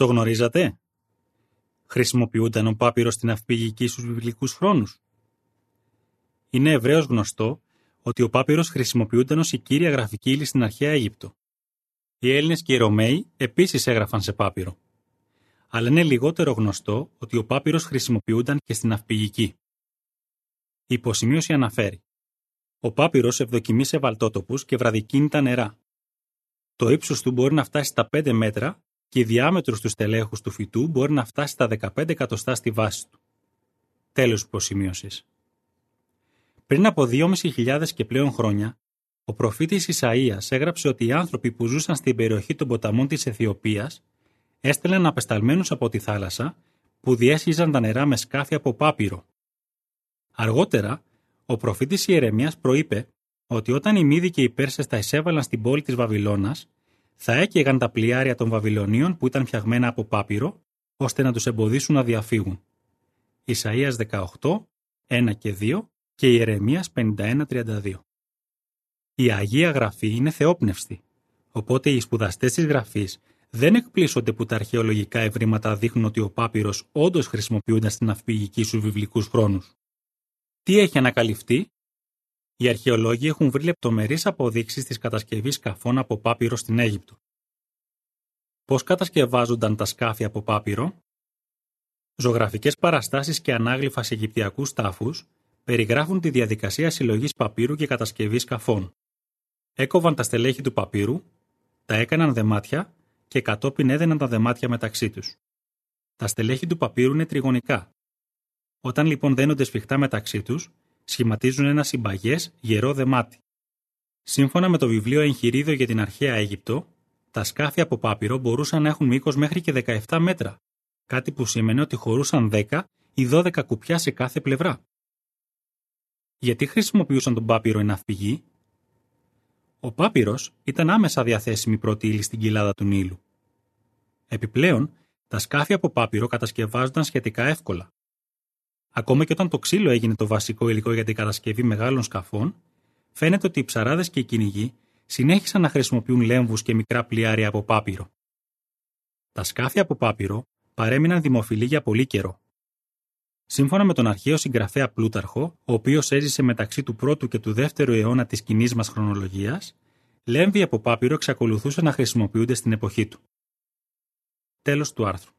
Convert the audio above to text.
Το γνωρίζατε; Χρησιμοποιούνταν ο πάπυρος στην αυπηγική στους βιβλικούς χρόνους. Είναι ευρέως γνωστό ότι ο πάπυρος χρησιμοποιούνταν ως η κύρια γραφική ύλη στην αρχαία Αίγυπτο. Οι Έλληνες και οι Ρωμαίοι επίσης έγραφαν σε πάπυρο. Αλλά είναι λιγότερο γνωστό ότι ο πάπυρος χρησιμοποιούνταν και στην αυπηγική. Η υποσημείωση αναφέρει ο πάπυρος ευδοκιμεί σε βαλτότοπους και βραδικίνητα νερά. Το ύψος του μπορεί να φτάσει στα 5 μέτρα και η διάμετρος του στελέχους του φυτού μπορεί να φτάσει στα 15 εκατοστά στη βάση του. Τέλος υποσημείωσης. Πριν από 2.500 και πλέον χρόνια, ο προφήτης Ισαΐας έγραψε ότι οι άνθρωποι που ζούσαν στην περιοχή των ποταμών της Αιθιοπίας έστελναν απεσταλμένους από τη θάλασσα που διέσχιζαν τα νερά με σκάφη από πάπυρο. Αργότερα, ο προφήτης Ιερεμίας προείπε ότι όταν οι Μύδοι και οι Πέρσες τα εισέβαλαν στην πόλη της Βαβυλώνας, θα έκαιγαν τα πλοιάρια των Βαβυλωνίων που ήταν φτιαγμένα από πάπυρο, ώστε να τους εμποδίσουν να διαφύγουν. Ισαΐας 18, 1 και 2 και Ιερεμίας 51-32. Η Αγία Γραφή είναι θεόπνευστη, οπότε οι σπουδαστές της Γραφής δεν εκπλήσονται που τα αρχαιολογικά ευρήματα δείχνουν ότι ο πάπυρος όντως χρησιμοποιούνταν στην αυπηγική στους βιβλικούς χρόνους. Τι έχει ανακαλυφθεί; Οι αρχαιολόγοι έχουν βρει λεπτομερείς αποδείξεις της κατασκευής σκαφών από πάπυρο στην Αίγυπτο. Πώς κατασκευάζονταν τα σκάφη από πάπυρο; Ζωγραφικές παραστάσεις και ανάγλυφα σε Αιγυπτιακούς τάφους περιγράφουν τη διαδικασία συλλογής παπύρου και κατασκευής σκαφών. Έκοβαν τα στελέχη του παπύρου, τα έκαναν δεμάτια και κατόπιν έδαιναν τα δεμάτια μεταξύ τους. Τα στελέχη του παπύρου είναι τριγωνικά, όταν λοιπόν δένονται σφιχτά μεταξύ τους, σχηματίζουν ένα συμπαγές γερό δεμάτι. Σύμφωνα με το βιβλίο Εγχειρίδιο για την αρχαία Αίγυπτο, τα σκάφη από πάπυρο μπορούσαν να έχουν μήκος μέχρι και 17 μέτρα, κάτι που σήμαινε ότι χωρούσαν 10 ή 12 κουπιά σε κάθε πλευρά. Γιατί χρησιμοποιούσαν τον πάπυρο εν ναυπηγοί; Ο πάπυρος ήταν άμεσα διαθέσιμη πρώτη ύλη στην κοιλάδα του Νείλου. Επιπλέον, τα σκάφη από πάπυρο κατασκευάζονταν σχετικά εύκολα. Ακόμα και όταν το ξύλο έγινε το βασικό υλικό για την κατασκευή μεγάλων σκαφών, φαίνεται ότι οι ψαράδες και οι κυνηγοί συνέχισαν να χρησιμοποιούν λέμβους και μικρά πλοιάρια από πάπυρο. Τα σκάφη από πάπυρο παρέμειναν δημοφιλή για πολύ καιρό. Σύμφωνα με τον αρχαίο συγγραφέα Πλούταρχο, ο οποίος έζησε μεταξύ του πρώτου και του δεύτερου αιώνα της κοινής μας χρονολογίας, λέμβοι από πάπυρο εξακολουθούσαν να χρησιμοποιούνται στην εποχή του. Τέλος του άρθρου.